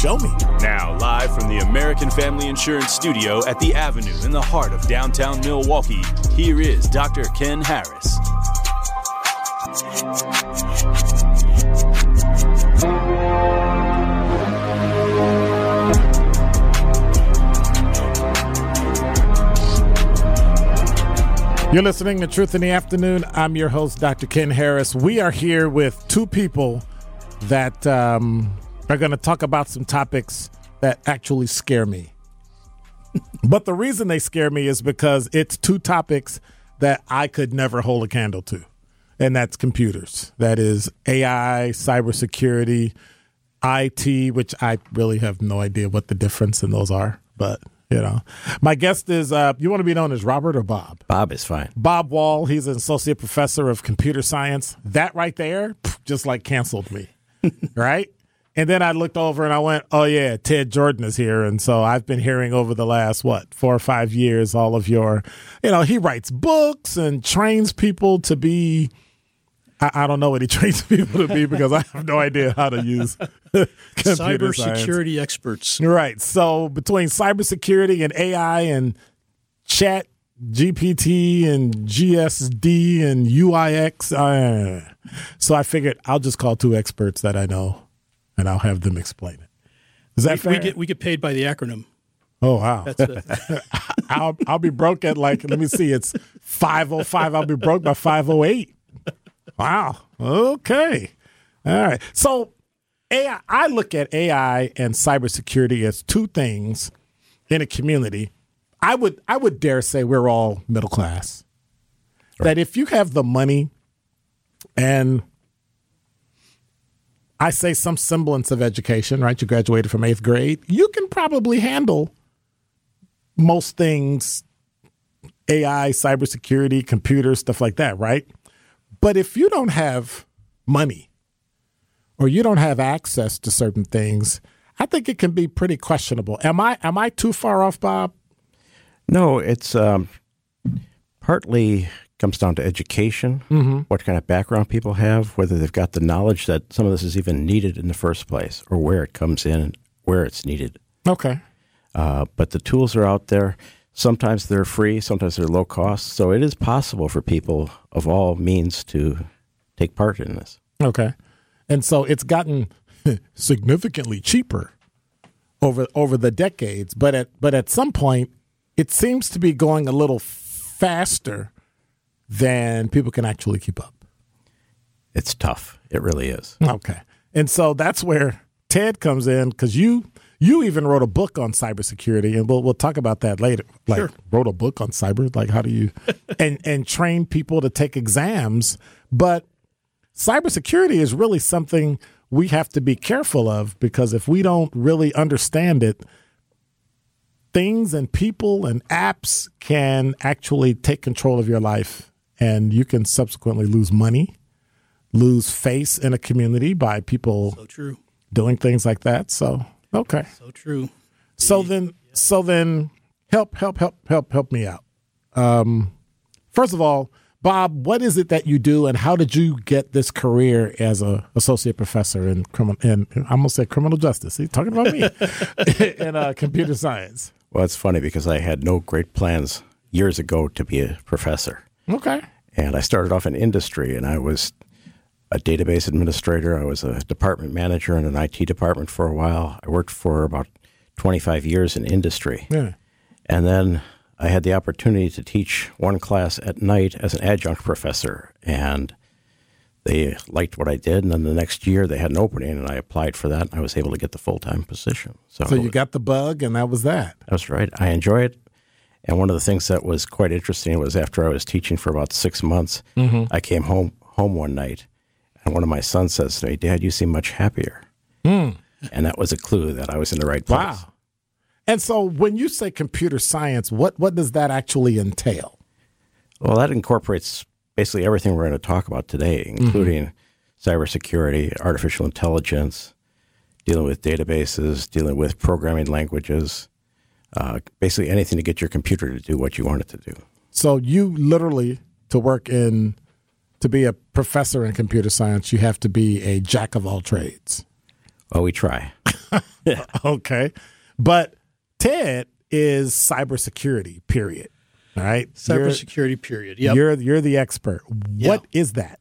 show me. Now, live from the American Family Insurance Studio at the Avenue in the heart of downtown Milwaukee, here is Dr. Ken Harris. You're listening to Truth in the Afternoon. I'm your host, Dr. Ken Harris. We are here with two people that um, are going to talk about some topics that actually scare me. but the reason they scare me is because it's two topics that I could never hold a candle to, and that's computers. That is AI, cybersecurity, IT, which I really have no idea what the difference in those are, but you know. My guest is uh you want to be known as Robert or Bob? Bob is fine. Bob Wahl, he's an associate professor of computer science. That right there just like canceled me. right? And then I looked over and I went, "Oh yeah, Ted Jordan is here." And so I've been hearing over the last what, 4 or 5 years all of your, you know, he writes books and trains people to be I, I don't know what he trains people to be because I have no idea how to use computer science. cybersecurity experts. Right. So between cybersecurity and AI and chat GPT and GSD and UIX, uh, so I figured I'll just call two experts that I know, and I'll have them explain it. Is that We, fair? we get we get paid by the acronym. oh wow! That's it. I'll I'll be broke at like let me see, it's five oh five. I'll be broke by five oh eight. Wow. Okay. All right. So AI, I look at AI and cybersecurity as two things in a community. I would I would dare say we're all middle class. That if you have the money and I say some semblance of education, right? You graduated from eighth grade, you can probably handle most things AI, cybersecurity, computers, stuff like that, right? But if you don't have money or you don't have access to certain things, I think it can be pretty questionable. Am I am I too far off, Bob? No, it's um, partly comes down to education, what kind of background people have, whether they've got the knowledge that some of this is even needed in the first place, or where it comes in and where it's needed. Okay. Uh, but the tools are out there. Sometimes they're free, sometimes they're low cost. So it is possible for people of all means to take part in this. Okay. And so it's gotten significantly cheaper over over the decades, but at but at some point it seems to be going a little faster than people can actually keep up. It's tough. It really is. Okay. And so that's where Ted comes in because you you even wrote a book on cybersecurity, and we'll we'll talk about that later. Like Sure. wrote a book on cyber, like how do you and and train people to take exams. But cybersecurity is really something we have to be careful of because if we don't really understand it, things and people and apps can actually take control of your life, and you can subsequently lose money lose face in a community by people So true. doing things like that. So okay. So true. So then so then help, help, help, help, help me out. Um, first of all, Bob, what is it that you do, and how did you get this career as a associate professor in criminal? In I almost said criminal justice. He's talking about me in uh, computer science. Well, it's funny because I had no great plans years ago to be a professor. Okay. And I started off in industry, and I was a database administrator. I was a department manager in an IT department for a while. I worked for about 25 years in industry. Yeah. And then I had the opportunity to teach one class at night as an adjunct professor. And they liked what I did. And then the next year they had an opening, and I applied for that. And I was able to get the full time position. So, So you got the bug, and that was that. that's right. I enjoy it. And one of the things that was quite interesting was after I was teaching for about six months, mm-hmm. I came home home one night, and one of my sons says to me, "Dad, you seem much happier." Hmm. And that was a clue that I was in the right place. Wow. And so when you say computer science, what what does that actually entail? Well, that incorporates basically everything we're going to talk about today, mm-hmm. including cybersecurity, artificial intelligence, dealing with databases, dealing with programming languages, uh, basically anything to get your computer to do what you want it to do. So you literally to work in to be a professor in computer science, you have to be a jack of all trades. Well, we try. Okay. But Ted is cybersecurity, period. All right. You're- Cybersecurity, period. Yep. You're you're the expert. What is that?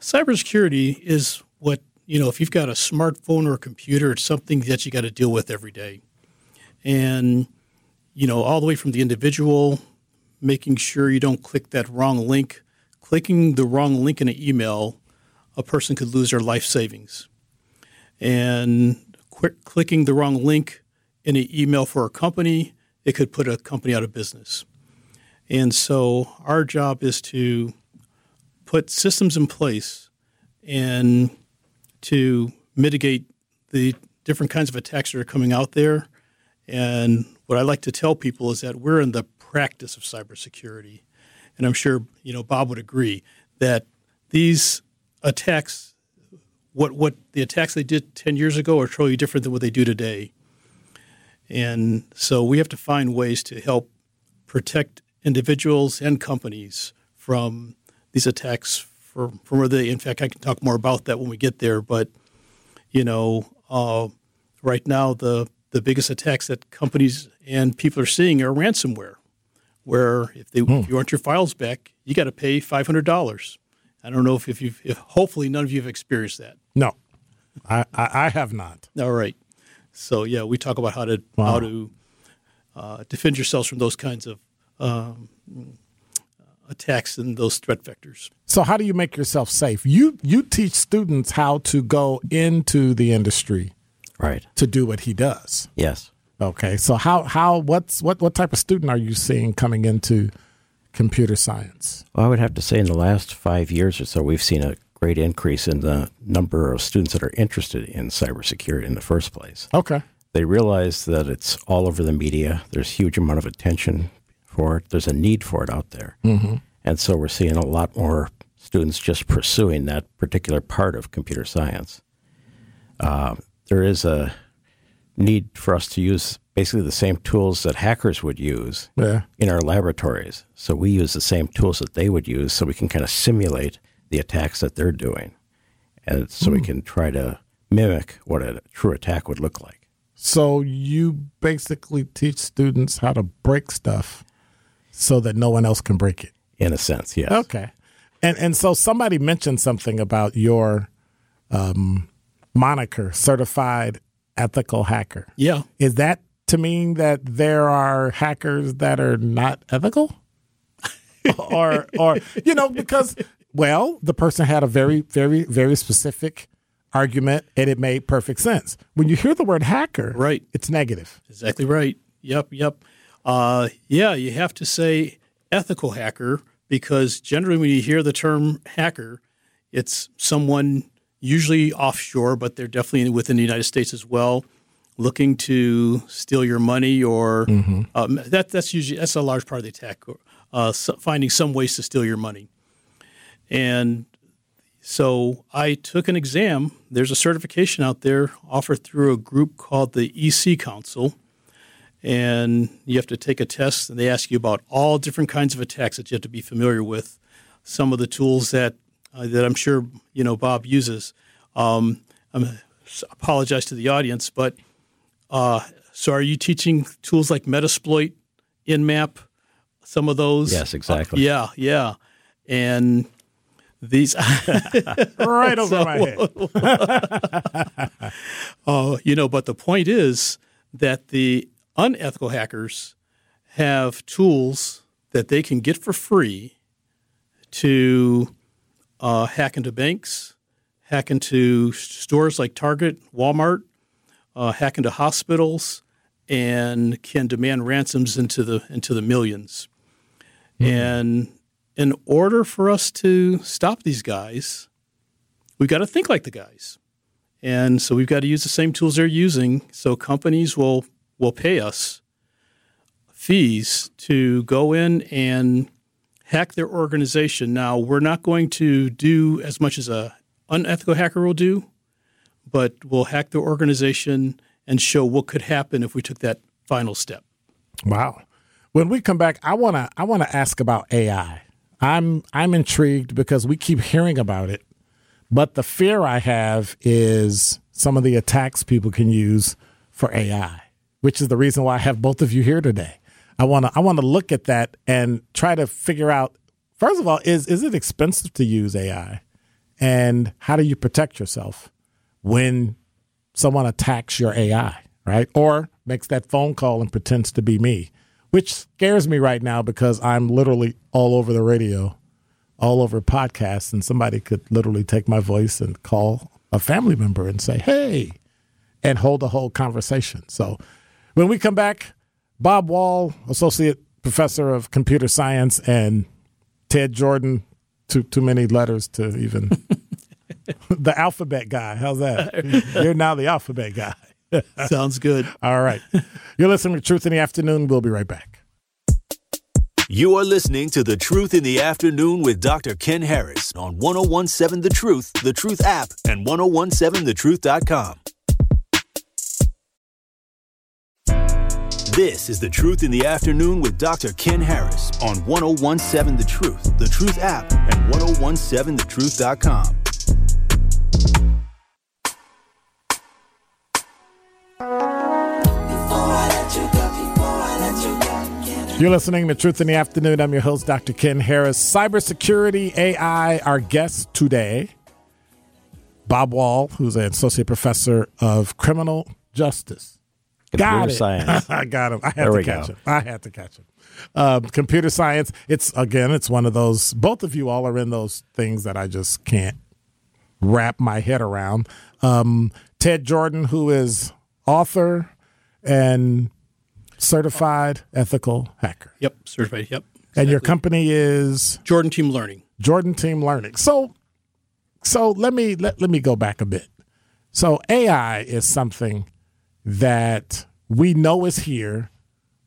Cybersecurity is what, you know, if you've got a smartphone or a computer, it's something that you got to deal with every day. And, you know, all the way from the individual, making sure you don't click that wrong link. Clicking the wrong link in an email, a person could lose their life savings. And quick clicking the wrong link in an email for a company, it could put a company out of business. And so our job is to put systems in place and to mitigate the different kinds of attacks that are coming out there. And what I like to tell people is that we're in the practice of cybersecurity. And I'm sure you know Bob would agree that these attacks, what what the attacks they did 10 years ago are totally different than what they do today. And so we have to find ways to help protect individuals and companies from these attacks from, from where they, in fact, I can talk more about that when we get there. But, you know, uh, right now, the, the biggest attacks that companies and people are seeing are ransomware, where if, they, if you want your files back, you got to pay $500. I don't know if, if you've, if, hopefully none of you have experienced that. No. I, I, I have not. All right. So yeah, we talk about how to how to uh, defend yourselves from those kinds of um, attacks and those threat vectors. So how do you make yourself safe? You you teach students how to go into the industry Right. to do what he does. Yes. Okay. So how how what's what what type of student are you seeing coming into computer science? Well, I would have to say in the last five years or so, we've seen a great increase in the number of students that are interested in cybersecurity in the first place. Okay. They realize that it's all over the media. There's a huge amount of attention for it. There's a need for it out there. Mm-hmm. And so we're seeing a lot more students just pursuing that particular part of computer science. Uh, there is a need for us to use basically the same tools that hackers would use Yeah. in our laboratories. So we use the same tools that they would use so we can kind of simulate the attacks that they're doing. And so we can try to mimic what a true attack would look like. So you basically teach students how to break stuff so that no one else can break it. In a sense, yes. Okay. And and so somebody mentioned something about your um, moniker, certified ethical hacker. Yeah, Is that to mean that there are hackers that are not ethical? or or you know because well, the person had a very very very specific argument and it made perfect sense. When you hear the word hacker, Right. it's negative. exactly right. Yep, yep. Uh, yeah, you have to say ethical hacker because generally when you hear the term hacker, it's someone usually offshore, but they're definitely within the United States as well, looking to steal your money or um, that that's usually that's a large part of the attack. Uh, so finding some ways to steal your money, and so I took an exam. There's a certification out there offered through a group called the EC Council, and you have to take a test, and they ask you about all different kinds of attacks that you have to be familiar with. Some of the tools that uh, that I'm sure you know Bob uses. Um, I apologize to the audience, but uh, so are you teaching tools like Metasploit, Nmap, some of those? Yes, exactly. Uh, yeah, yeah, and these right over so, my head. uh, you know, but the point is that the unethical hackers have tools that they can get for free to uh, hack into banks, hack into stores like Target, Walmart, uh, hack into hospitals, and can demand ransoms into the into the 1000000s mm-hmm. And in order for us to stop these guys, we've got to think like the guys. And so we've got to use the same tools they're using. So companies will will pay us fees to go in and hack their organization. Now, we're not going to do as much as a unethical hacker will do, but we'll hack their organization and show what could happen if we took that final step. Wow. When we come back, I want to I want to ask about AI. I'm I'm intrigued because we keep hearing about it, but the fear I have is some of the attacks people can use for AI, which is the reason why I have both of you here today. I want to I want to look at that and try to figure out first of all is is it expensive to use AI? And how do you protect yourself when someone attacks your AI, right? Or makes that phone call and pretends to be me, which scares me right now because I'm literally all over the radio, all over podcasts, and somebody could literally take my voice and call a family member and say, hey, and hold a whole conversation. So when we come back, Bob Wahl, Associate Professor of Computer Science, and Ted Jordan, too, too many letters to even. the alphabet guy. How's that? You're now the alphabet guy. Sounds good. All right. You're listening to Truth in the Afternoon. We'll be right back. You are listening to The Truth in the Afternoon with Dr. Ken Harris on 1017 The Truth, The Truth app, and 1017thetruth.com. This is The Truth in the Afternoon with Dr. Ken Harris on 1017 The Truth, The Truth app, and 1017thetruth.com. You're listening to Truth in the Afternoon. I'm your host, Dr. Ken Harris. Cybersecurity AI, our guest today, Bob Wahl, who's an associate professor of criminal justice. Computer got it. science. I got him. I had There to we catch go. him. I had to catch him. Um, computer science. It's again. It's one of those. Both of you all are in those things that I just can't wrap my head around. Um, Ted Jordan, who is author and certified ethical hacker, Yep, certified. Yep. and your company is Jordan Team Learning. Jordan Team Learning. So, so let me let, let me go back a bit. So AI is something that we know is here.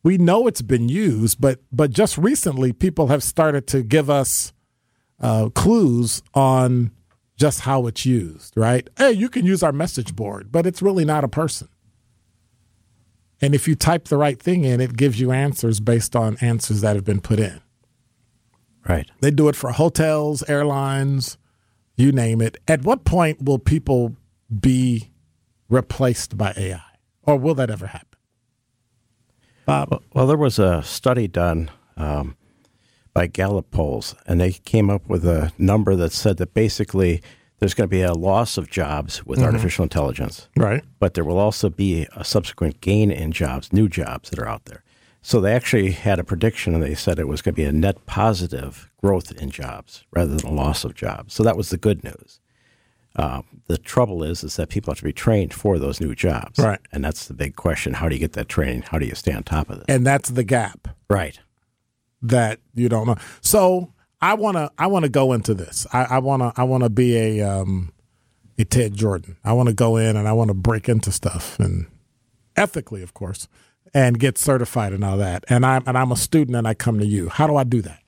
We know it's been used, but but just recently, people have started to give us uh, clues on just how it's used. Right? Hey, you can use our message board, but it's really not a person. And if you type the right thing in, it gives you answers based on answers that have been put in. Right. They do it for hotels, airlines, you name it. At what point will people be replaced by AI? Or will that ever happen? Well, well, there was a study done um, by Gallup polls, and they came up with a number that said that basically there's going to be a loss of jobs with artificial intelligence, Right. but there will also be a subsequent gain in jobs, new jobs that are out there. So they actually had a prediction, and they said it was going to be a net positive growth in jobs rather than a loss of jobs. So that was the good news. Uh, the trouble is, is that people have to be trained for those new jobs, Right. And that's the big question: How do you get that training? How do you stay on top of it? And that's the gap Right. that you don't know. So I wanna I wanna go into this. I, I wanna I wanna be a um a Ted Jordan. I wanna go in and I wanna break into stuff and ethically, of course, and get certified and all that. And I'm and I'm a student and I come to you. How do I do that?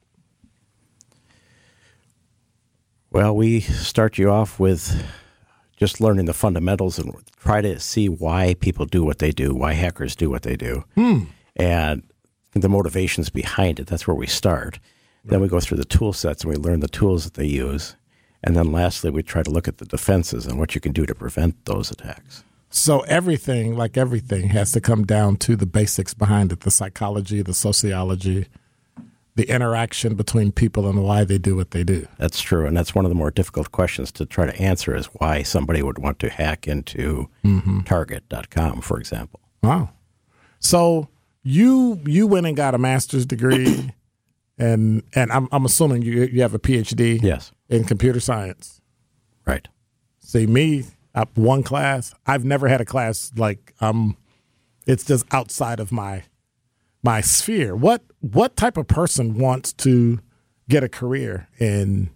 Well, we start you off with just learning the fundamentals and try to see why people do what they do, why hackers do what they do. Hmm. and the motivations behind it. That's where we start. Then we go through the tool sets and we learn the tools that they use. And then lastly, we try to look at the defenses and what you can do to prevent those attacks. So everything, like everything, has to come down to the basics behind it: the psychology, the sociology, the interaction between people, and why they do what they do. That's true, and that's one of the more difficult questions to try to answer: is why somebody would want to hack into Target.com, for example. Wow. So you you went and got a master's degree, and and I'm I'm assuming you you have a PhD. Yes. In computer science. Right. See me, I, one class. I've never had a class like um, it's just outside of my my sphere. What what type of person wants to get a career in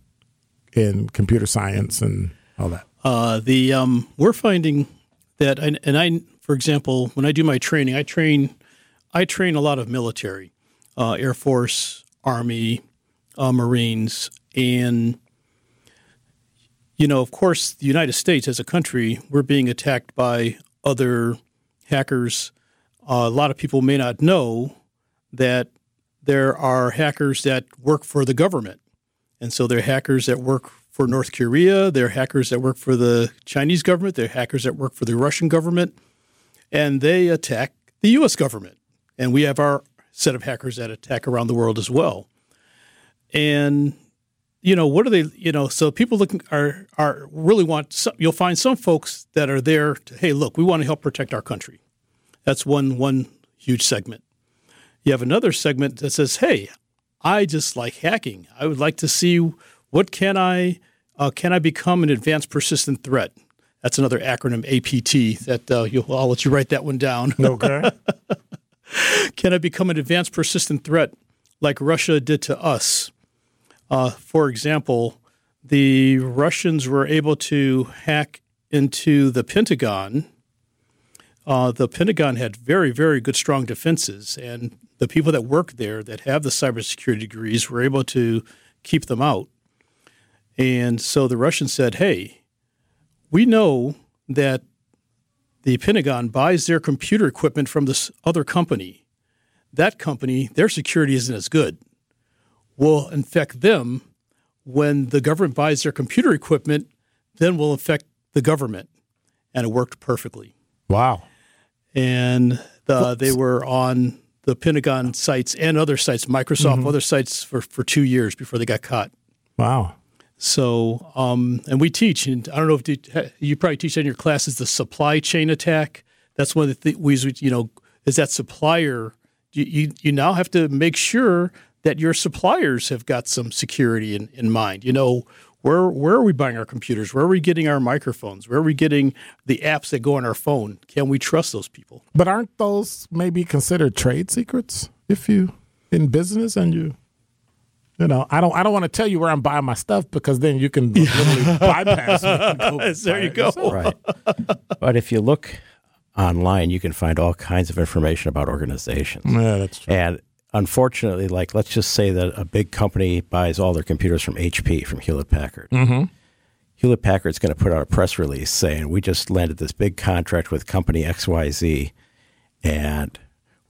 in computer science and all that? Uh, the um, we're finding that, and, and I, for example, when I do my training, I train, I train a lot of military, uh, Air Force, Army, uh, Marines, and you know, of course, the United States as a country, we're being attacked by other hackers. Uh, a lot of people may not know that there are hackers that work for the government. And so they're hackers that work for North Korea, they're hackers that work for the Chinese government, they're hackers that work for the Russian government, and they attack the US government. And we have our set of hackers that attack around the world as well. And you know, what are they, you know, so people looking are are really want some, you'll find some folks that are there to, hey, look, we want to help protect our country. That's one one huge segment. You have another segment that says, "Hey, I just like hacking. I would like to see what can I uh, can I become an advanced persistent threat." That's another acronym APT. That uh, you'll, I'll let you write that one down. Okay. can I become an advanced persistent threat like Russia did to us? Uh, for example, the Russians were able to hack into the Pentagon. Uh, the Pentagon had very, very good, strong defenses, and the people that work there that have the cybersecurity degrees were able to keep them out. And so the Russians said, hey, we know that the Pentagon buys their computer equipment from this other company. That company, their security isn't as good. We'll infect them when the government buys their computer equipment, then we'll infect the government. And it worked perfectly. Wow. And the, they were on the Pentagon sites and other sites, Microsoft, other sites for, for two years before they got caught. Wow. So, um, and we teach, and I don't know if you, you probably teach in your classes the supply chain attack. That's one of the ways we, you know, is that supplier. You, you, you now have to make sure that your suppliers have got some security in, in mind. You know, where where are we buying our computers? Where are we getting our microphones? Where are we getting the apps that go on our phone? Can we trust those people? But aren't those maybe considered trade secrets if you in business and you you know, I don't I don't want to tell you where I'm buying my stuff because then you can literally bypass me. There you go. Right. but if you look online, you can find all kinds of information about organizations. Yeah, that's true. And unfortunately, like let's just say that a big company buys all their computers from HP, from Hewlett Packard. Mm-hmm. Hewlett Packard's going to put out a press release saying we just landed this big contract with company XYZ, and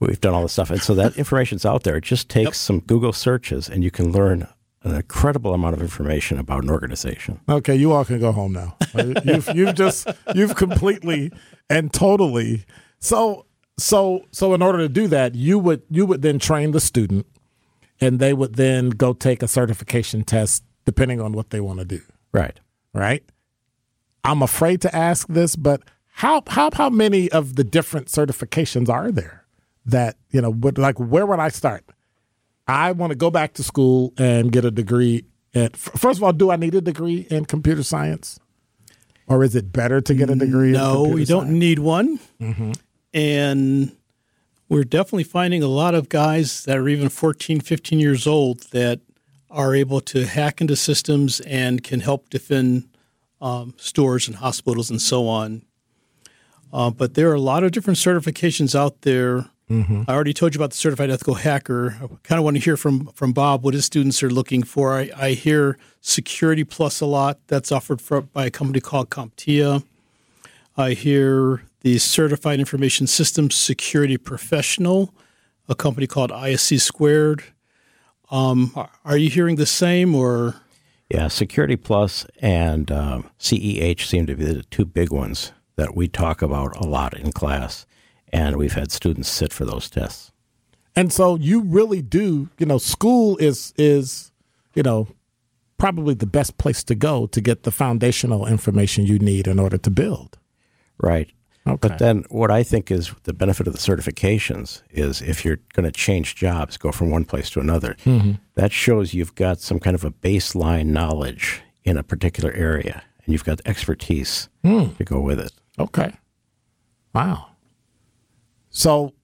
we've done all this stuff. And so that information's out there. It just takes some Google searches, and you can learn an incredible amount of information about an organization. Okay, you all can go home now. You've you've just you've completely and totally so so so in order to do that, you would you would then train the student and they would then go take a certification test depending on what they want to do, Right. right? I'm afraid to ask this, but how how how many of the different certifications are there that, you know, would like where would I start? I want to go back to school and get a degree. At, first of all, do I need a degree in computer science, or is it better to get a degree? in No, we don't science? need one. Mm-hmm. And we're definitely finding a lot of guys that are even 14, 15 years old that are able to hack into systems and can help defend um, stores and hospitals and so on. Uh, but there are a lot of different certifications out there. I already told you about the certified ethical hacker. I kind of want to hear from from Bob what his students are looking for. I, I hear Security Plus a lot. That's offered for, by a company called CompTIA. I hear the Certified Information Systems Security Professional. a company called ISC Squared. Um, are- are you hearing the same or? Yeah, Security Plus and um, CEH seem to be the two big ones that we talk about a lot in class, and we've had students sit for those tests. And so you really do, you know, school is is, you know, probably the best place to go to get the foundational information you need in order to build. Right. Okay. But then what I think is the benefit of the certifications is if you're going to change jobs, go from one place to another, that shows you've got some kind of a baseline knowledge in a particular area and you've got expertise to go with it. Okay. Wow. So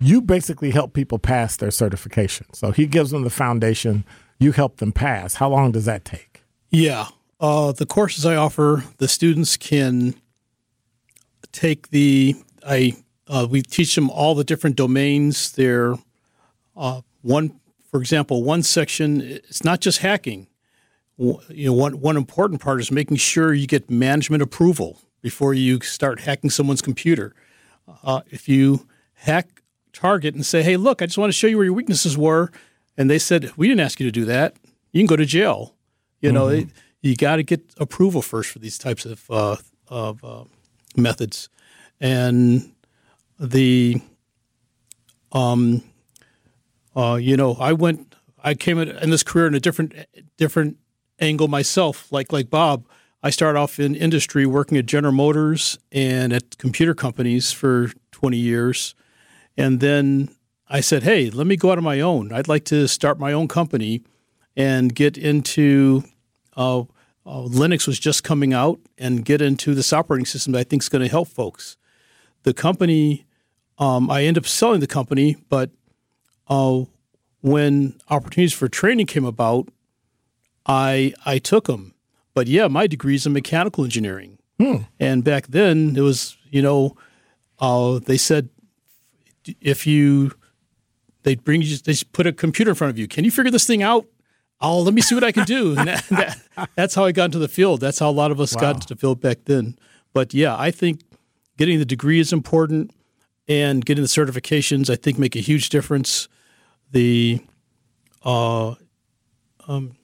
you basically help people pass their certification. So he gives them the foundation, you help them pass. How long does that take? Yeah. Uh, the courses I offer, the students can take the I uh, we teach them all the different domains. They're uh, one, for example, one section. It's not just hacking. You know, one one important part is making sure you get management approval before you start hacking someone's computer. Uh, if you hack Target and say, "Hey, look, I just want to show you where your weaknesses were," and they said, "We didn't ask you to do that," you can go to jail. You know, it, you got to get approval first for these types of uh, of uh, methods, and the um, uh, you know, I went, I came in, this career in a different different angle myself. Like like Bob, I started off in industry working at General Motors and at computer companies for twenty years, and then I said, hey, let me go out on my own. I'd like to start my own company and get into uh, uh, Linux was just coming out and get into this operating system that I think is going to help folks. The company, um, I ended up selling the company, but uh, when opportunities for training came about, I I took them. But yeah, my degree is in mechanical engineering, and back then it was you know uh, they said if you they bring you they put a computer in front of you. Can you figure this thing out? Oh, let me see what I can do. That, that, that's how I got into the field. That's how a lot of us got into the field back then. But yeah, I think getting the degree is important, and getting the certifications I think make a huge difference. The uh, um,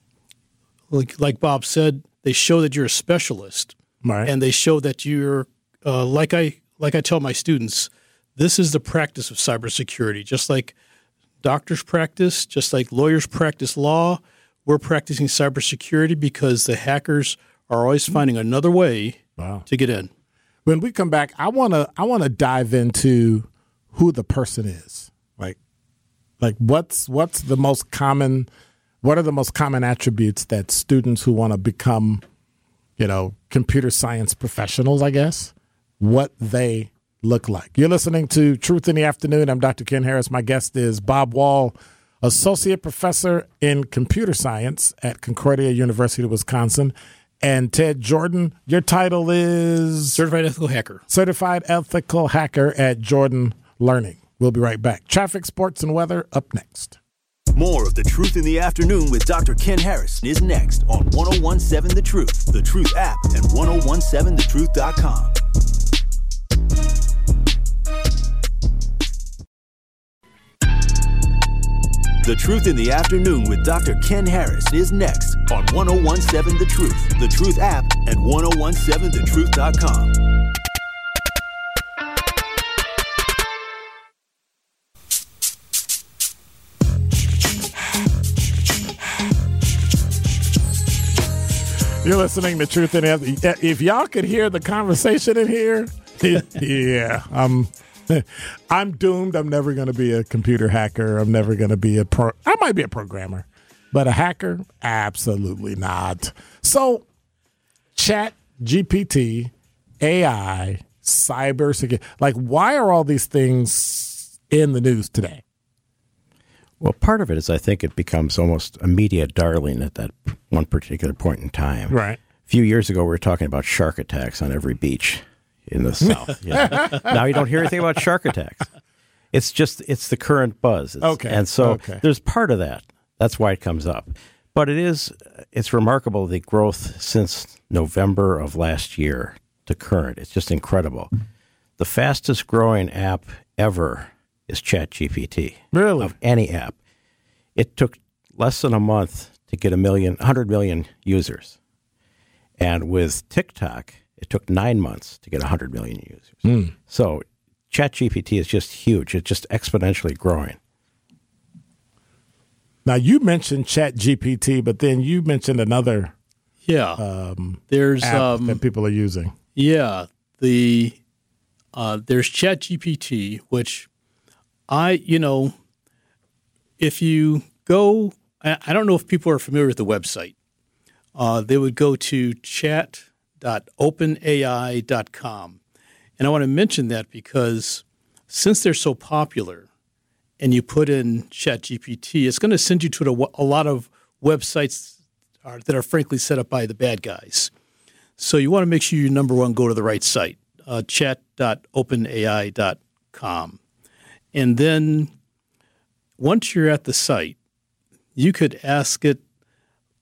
like like Bob said, they show that you're a specialist Right. and they show that you're uh, like I like I tell my students, this is the practice of cybersecurity. Just like doctors practice, just like lawyers practice law, we're practicing cybersecurity because the hackers are always finding another way Wow. to get in. when we come back, I wanna I wanna dive into who the person is. Like like what's what's the most common what are the most common attributes that students who want to become, you know, computer science professionals, I guess, what they look like. You're listening to Truth in the Afternoon. I'm Dr. Ken Harris. My guest is Bob Wahl, Associate Professor in Computer Science at Concordia University of Wisconsin. And Ted Jordan, your title is Certified ethical hacker. Certified Ethical Hacker at Jordan Learning. We'll be right back. Traffic, sports, and weather up next. More of The Truth in the Afternoon with Dr. Ken Harris is next on 1017 The Truth, The Truth app, and 1017thetruth.com. The Truth in the Afternoon with Dr. Ken Harris is next on 1017 The Truth, The Truth app, and 1017thetruth.com. You're listening to Truth in the. If y'all could hear the conversation in here, yeah, I'm, I'm doomed. I'm never going to be a computer hacker. I'm never going to be a pro. I might be a programmer, but a hacker, absolutely not. So, Chat GPT, AI, cybersecurity. Like, why are all these things in the news today? Well, part of it is I think it becomes almost a media darling at that one particular point in time. Right. A few years ago, we were talking about shark attacks on every beach in the South. Yeah. now you don't hear anything about shark attacks. It's just it's the current buzz. It's- Okay, and so okay. there's part of that. That's why it comes up. But it is it's remarkable the growth since November of last year to current. It's just incredible. The fastest growing app ever is ChatGPT. Really? Of any app. It took less than a month to get a million, 100 million users. And with TikTok, it took nine months to get 100 million users. So ChatGPT is just huge. It's just exponentially growing. Now you mentioned ChatGPT, but then you mentioned another Yeah. there's app um, that people are using. Yeah, the uh, there's ChatGPT, which I you know, if you go, I, I don't know if people are familiar with the website. Uh, they would go to chat.openai.com, and I want to mention that because since they're so popular, and you put in ChatGPT, it's going to send you to a, lot of websites that are frankly set up by the bad guys. So you want to make sure you number one go to the right site, uh, chat.openai.com. And then once you're at the site, you could ask it.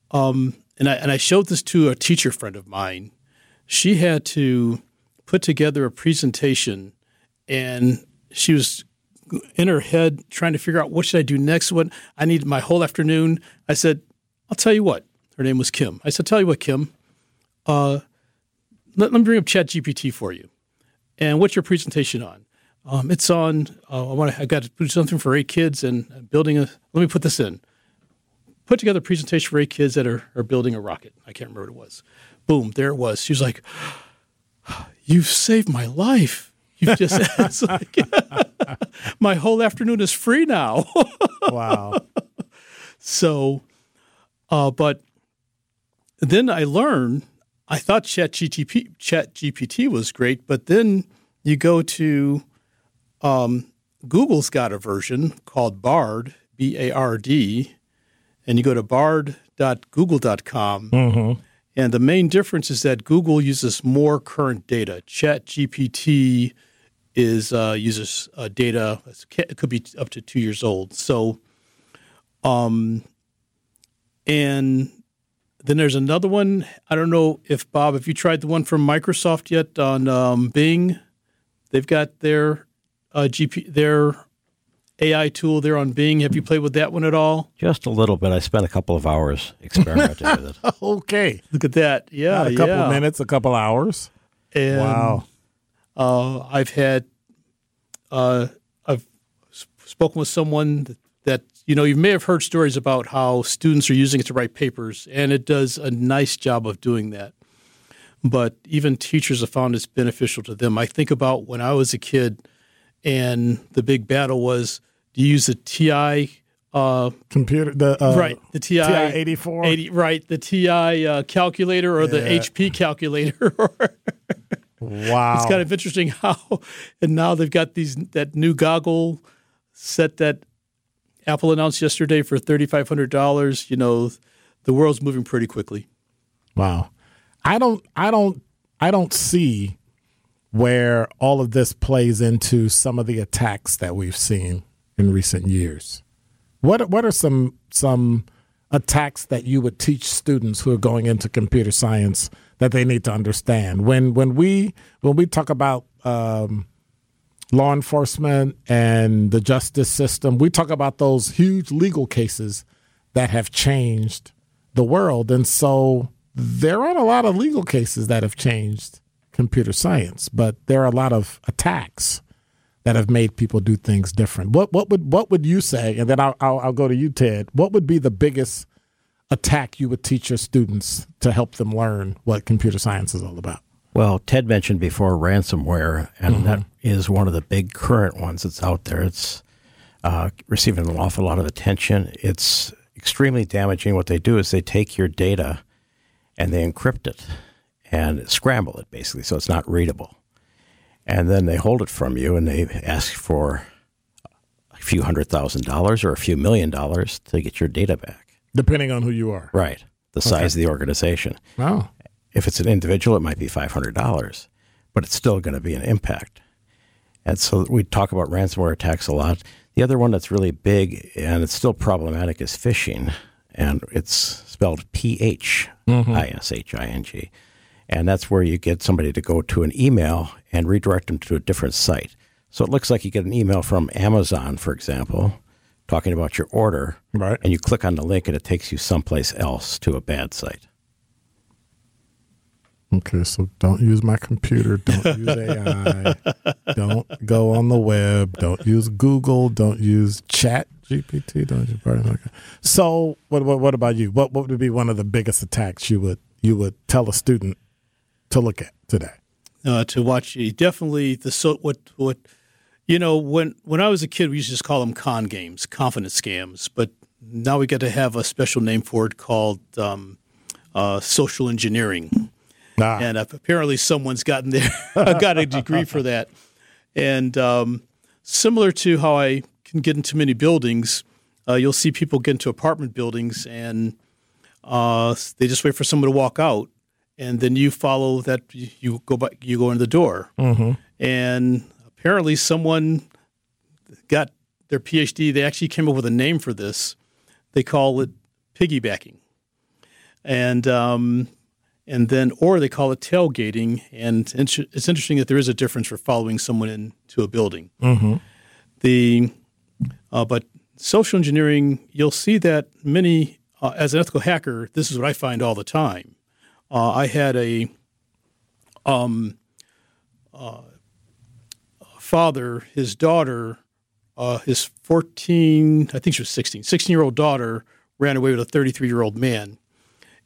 Um, and I and I showed this to a teacher friend of mine. She had to put together a presentation, and she was in her head trying to figure out what should I do next. What I need my whole afternoon. I said, "I'll tell you what." Her name was Kim. I said, "Tell you what, Kim. Uh, let, let me bring up Chat GPT for you. And what's your presentation on? Um, it's on. Uh, I want. I got to do something for eight kids and building a. Let me put this in. Put together a presentation for eight kids that are, are building a rocket. I can't remember what it was. Boom, there it was. She was like, "You've saved my life. You've just like, my whole afternoon is free now." Wow. So, uh, but then I learned. I thought ChatGPT Chat GPT was great, but then you go to um, Google's got a version called Bard, B A R D, and you go to bard.google.com. And the main difference is that Google uses more current data. ChatGPT is uh, uses uh, data. It could be up to two years old. So, um, and then there's another one. I don't know if Bob, if you tried the one from Microsoft yet on um, Bing, they've got their uh, GP their AI tool there on Bing. Have you played with that one at all? Just a little bit. I spent a couple of hours experimenting with it. okay. Look at that. Yeah, a couple yeah. minutes, a couple hours. And, wow. Uh, I've had, uh, I've spoken with someone that, that, you know, you may have heard stories about how students are using it to write papers, and it does a nice job of doing that. But even teachers have found it's beneficial to them. I think about when I was a kid, and the big battle was do you use the TI uh, Computer the uh, right the TI TI 84? 80 right the TI uh, calculator or the HP calculator Wow. it's kind of interesting how and now they've got these that new goggle set that Apple announced yesterday for $3500 you know the world's moving pretty quickly Wow. I don't I don't I don't see where all of this plays into some of the attacks that we've seen in recent years. What what are some some attacks that you would teach students who are going into computer science that they need to understand? When when we when we talk about um, law enforcement and the justice system, we talk about those huge legal cases that have changed the world. And so there aren't a lot of legal cases that have changed computer science, but there are a lot of attacks that have made people do things different. What what would what would you say? And then I'll I'll, I'll go to you, Ted. What would be the biggest attack you would teach your students to help them learn what computer science is all about? Well, Ted mentioned before ransomware, and that is one of the big current ones that's out there. It's uh, receiving an awful lot of attention. It's extremely damaging. What they do is they take your data and they encrypt it and scramble it basically so it's not readable. And then they hold it from you and they ask for a few hundred thousand dollars or a few million dollars to get your data back. Depending on who you are. Right. The size of the organization. Wow. If it's an individual, it might be $500, but it's still going to be an impact. And so we talk about ransomware attacks a lot. The other one that's really big and it's still problematic is phishing, and it's spelled P H I S H I N G. And that's where you get somebody to go to an email and redirect them to a different site. So it looks like you get an email from Amazon, for example, talking about your order, Right. and you click on the link and it takes you someplace else to a bad site. Okay, so don't use my computer. Don't use AI. don't go on the web. Don't use Google. Don't use Chat GPT. Don't use. So, what, what what about you? What what would be one of the biggest attacks you would you would tell a student to look at today? uh, to watch. Definitely the so what what you know when when I was a kid we used to just call them con games, confidence scams. But now we got to have a special name for it called um, uh, social engineering. Ah, and apparently someone's gotten there, got a degree for that. And um, similar to how I can get into many buildings, uh, you'll see people get into apartment buildings and uh, they just wait for someone to walk out, and then you follow that. You go by, you go in the door, and apparently someone got their PhD. They actually came up with a name for this. They call it piggybacking, and um, and then or they call it tailgating. And it's interesting that there is a difference for following someone into a building. The uh, but social engineering, you'll see that many uh, as an ethical hacker. This is what I find all the time. Uh, I had a father, his daughter, uh, his 14, I think she was 16, 16 year old daughter ran away with a 33 year old man.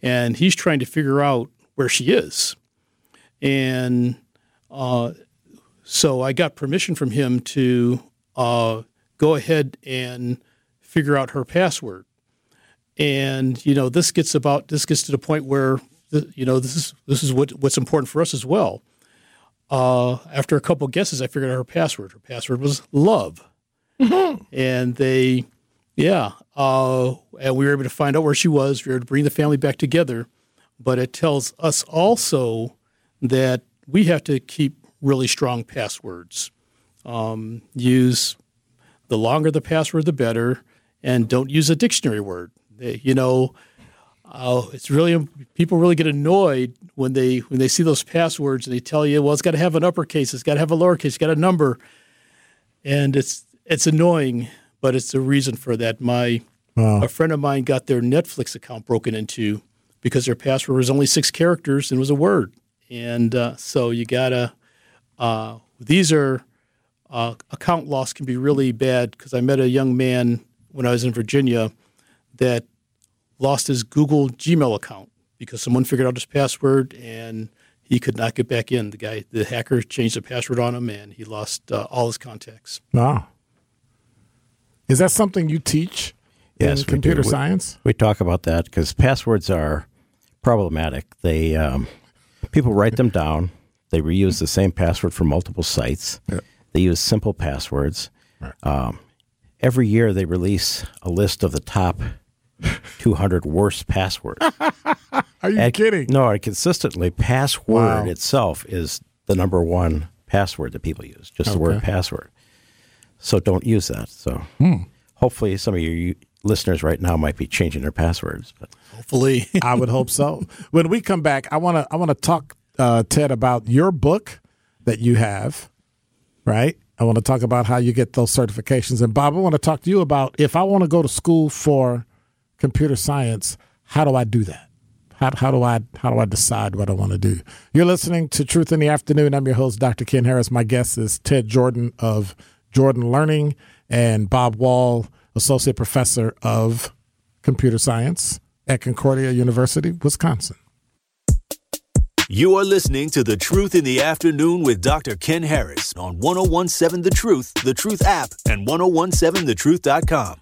And he's trying to figure out where she is. And uh, so I got permission from him to uh, go ahead and figure out her password. And you know, this gets about this gets to the point where you know this is this is what what's important for us as well. Uh, after a couple guesses, I figured out her password. Her password was love, and they, yeah, uh, and we were able to find out where she was. We were able to bring the family back together, but it tells us also that we have to keep really strong passwords. Um, use the longer the password, the better, and don't use a dictionary word. They, you know, uh, it's really people really get annoyed when they when they see those passwords and they tell you, well, it's got to have an uppercase, it's got to have a lowercase, it's got a number, and it's it's annoying, but it's the reason for that. My a friend of mine got their Netflix account broken into because their password was only six characters and was a word, and uh, so you gotta. Uh, these are uh, account loss can be really bad because I met a young man when I was in Virginia that lost his Google Gmail account because someone figured out his password and he could not get back in. The guy, the hacker, changed the password on him and he lost uh, all his contacts. wow. Is that something you teach Yes, in computer. We- science? We talk about that because passwords are problematic. They um, people write them down. They reuse the same password for multiple sites. They use simple passwords. Um, every year they release a list of the top 200 worst passwords. Are you And- kidding? No, and consistently, password Wow. itself is the number one password that people use, just the word password. So don't use that. So Hmm. hopefully, some of your listeners right now might be changing their passwords. But Hopefully. I would hope so. When we come back, I want to I want to talk uh, Ted about your book that you have, right? I want to talk about how you get those certifications, and Bob, I want to talk to you about if I want to go to school for computer science, how do I do that? How, how do I how do I decide what I want to do? You're listening to Truth in the Afternoon. I'm your host, Dr. Ken Harris. My guest is Ted Jordan of Jordan Learning and Bob Wahl, Associate Professor of Computer Science at Concordia University, Wisconsin. You are listening to The Truth in the Afternoon with Dr. Ken Harris on 1017 The Truth, The Truth app, and 1017thetruth.com.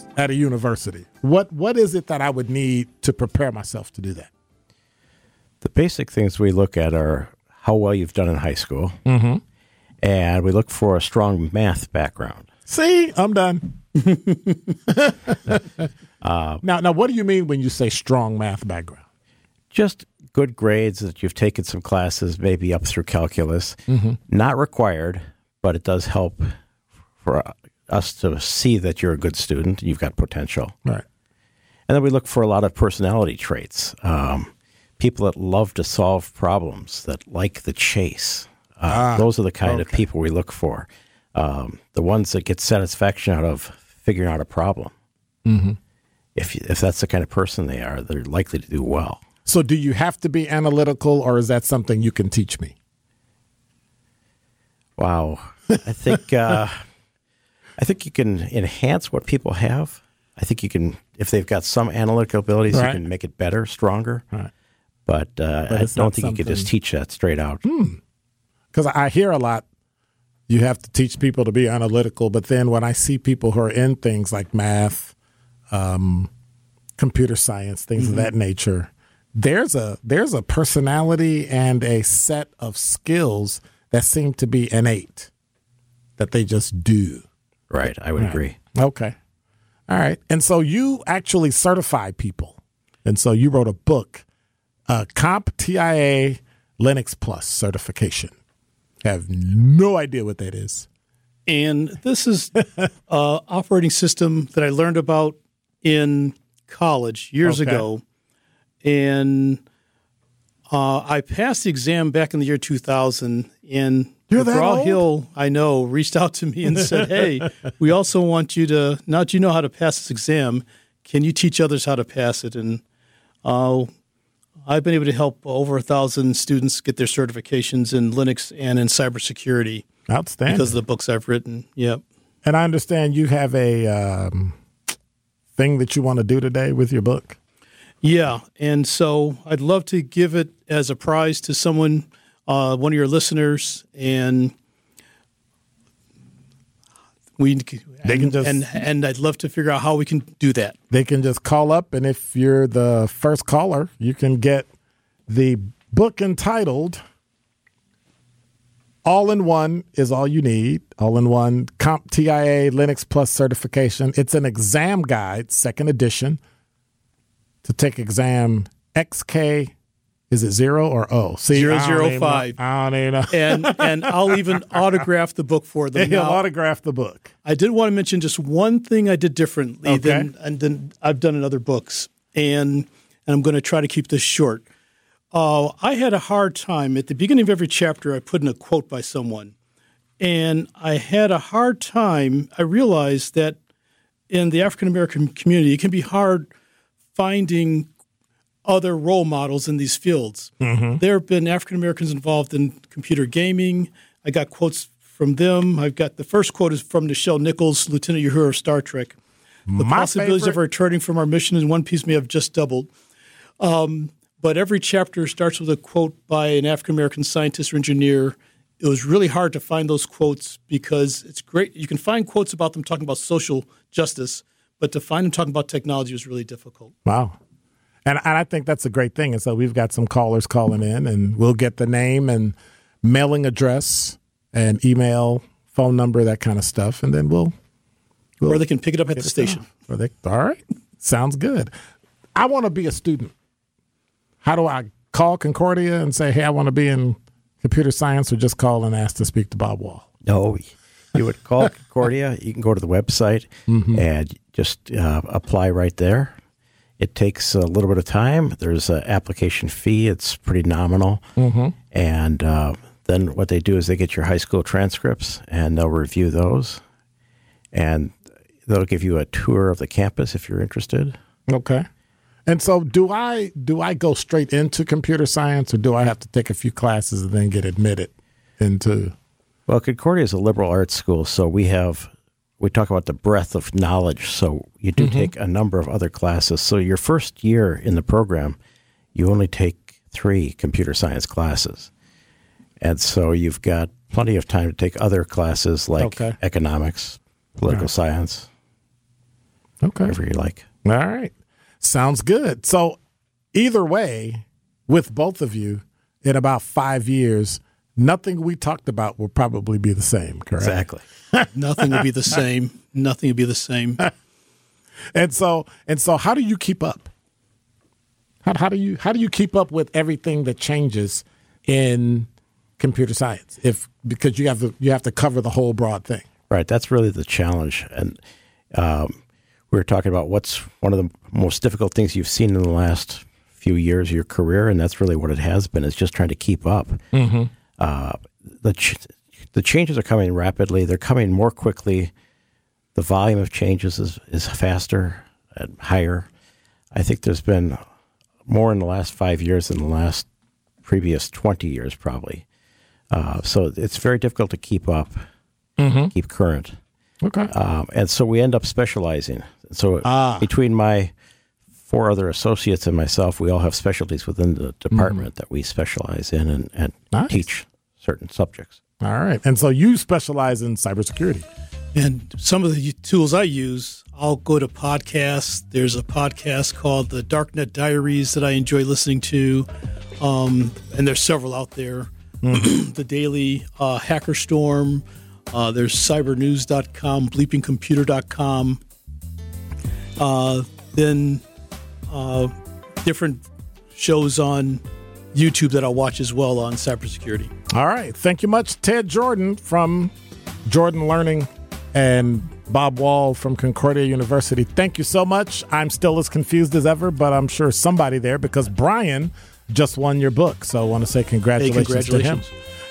at a university. What, what is it that I would need to prepare myself to do that? the basic things we look at are how well you've done in high school and we look for a strong math background. See, I'm done. uh, now, now, what do you mean when you say strong math background? Just good grades that you've taken some classes, maybe up through calculus. Mm-hmm. Not required, but it does help for us to see that you're a good student. You've got potential. Right. And then we look for a lot of personality traits. Um, people that love to solve problems, that like the chase. Uh, ah, those are the kind okay. of people we look for. Um, the ones that get satisfaction out of figuring out a problem. Mm-hmm. If if that's the kind of person they are, they're likely to do well. So, do you have to be analytical, or is that something you can teach me? Wow, I think uh, I think you can enhance what people have. I think you can, if they've got some analytical abilities, right. you can make it better, stronger. Right. But, uh, but I don't think you could just teach that straight out. Because hmm. I hear a lot, you have to teach people to be analytical. But then when I see people who are in things like math, um, computer science, things mm-hmm. of that nature, there's a there's a personality and a set of skills that seem to be innate that they just do. Right, I would right. agree. Okay. All right. And so you actually certify people. And so you wrote a book, uh, CompTIA Linux Plus certification. I have no idea what that is. And this is uh, operating system that I learned about in college years okay. ago. And uh, I passed the exam back in the year 2000. And you're McGraw Hill, I know, reached out to me and said, "Hey, we also want you to now that you know how to pass this exam, can you teach others how to pass it?" And uh, I've been able to help over a thousand students get their certifications in Linux and in cybersecurity. Outstanding, because of the books I've written. Yep. And I understand you have a um, thing that you want to do today with your book. Yeah, and so I'd love to give it as a prize to someone uh, one of your listeners, and we they can just and and I'd love to figure out how we can do that. They can just call up, and if you're the first caller, you can get the book entitled all in one is all you need. All in one Comp CompTIA Linux Plus certification. It's an exam guide, second edition, to take exam XK is it zero or O? See, zero zero five. I don't even know. and and I'll even autograph the book for them. He'll now, autograph the book. I did want to mention just one thing I did differently okay. than and then I've done in other books, and and I'm going to try to keep this short. Uh, I had a hard time at the beginning of every chapter. I put in a quote by someone, and I had a hard time. I realized that in the African American community, it can be hard finding other role models in these fields. Mm-hmm. There have been African Americans involved in computer gaming. I got quotes from them. I've got the first quote is from Nichelle Nichols, Lieutenant Uhura of Star Trek. The My possibilities favorite. of returning from our mission in one piece may have just doubled. Um, but every chapter starts with a quote by an African American scientist or engineer. It was really hard to find those quotes because it's great. You can find quotes about them talking about social justice, but to find them talking about technology was really difficult. Wow. And, and I think that's a great thing. And so we've got some callers calling in, and we'll get the name and mailing address and email, phone number, that kind of stuff, and then we'll. we'll or they can pick it up at the station. Or they, all right, sounds good. I want to be a student. How do I call Concordia and say, "Hey, I want to be in computer science," or just call and ask to speak to Bob Wahl? No, you would call Concordia. You can go to the website mm-hmm. and just uh, apply right there. It takes a little bit of time. There's an application fee. It's pretty nominal. Mm-hmm. And uh, then what they do is they get your high school transcripts and they'll review those. And they'll give you a tour of the campus if you're interested. Okay. And so do I do I go straight into computer science or do I have to take a few classes and then get admitted into Well, Concordia is a liberal arts school, so we have we talk about the breadth of knowledge. So you do mm-hmm. take a number of other classes. So your first year in the program, you only take three computer science classes. And so you've got plenty of time to take other classes like okay. economics, political science. Okay. Whatever you like. All right. Sounds good. So either way, with both of you, in about five years, nothing we talked about will probably be the same. Correct. Exactly. Nothing will be the same. Nothing will be the same. And so and so, how do you keep up? How, how do you how do you keep up with everything that changes in computer science? If because you have to you have to cover the whole broad thing. Right. That's really the challenge. And um, we were talking about what's one of the most difficult things you've seen in the last few years of your career, and that's really what it has been. Is just trying to keep up. Mm-hmm. Uh, the ch- the changes are coming rapidly. They're coming more quickly. The volume of changes is, is faster and higher. I think there's been more in the last five years than the last previous 20 years, probably. Uh, so it's very difficult to keep up, keep current. Okay. Um, and so we end up specializing. So Ah. between my four other associates and myself, we all have specialties within the department that we specialize in and, and Nice. teach certain subjects. All right. And so you specialize in cybersecurity. And some of the tools I use, I'll go to podcasts. There's a podcast called the Darknet Diaries that I enjoy listening to. Um, and there's several out there. the Daily uh, Hacker Storm. Uh, there's cybernews.com, bleepingcomputer.com. Uh, then uh, different shows on YouTube that I'll watch as well on cybersecurity. All right. Thank you much, Ted Jordan from Jordan Learning and Bob Wahl from Concordia University. Thank you so much. I'm still as confused as ever, but I'm sure somebody there because Brian just won your book. So I want to say congratulations, to him.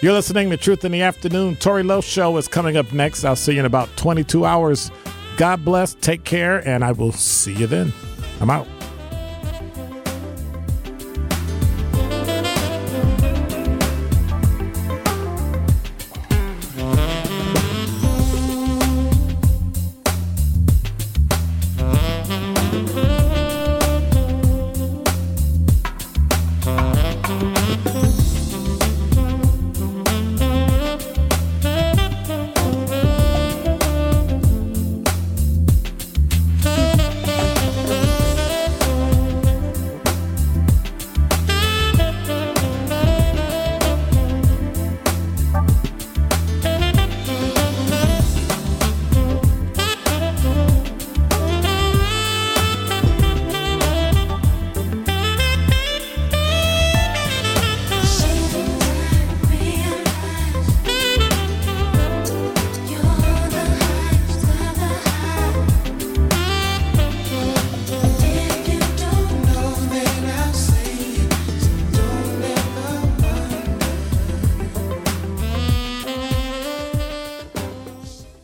You're listening to Truth in the Afternoon. Tori Lowe Show is coming up next. I'll see you in about 22 hours. God bless, take care, and I will see you then. I'm out.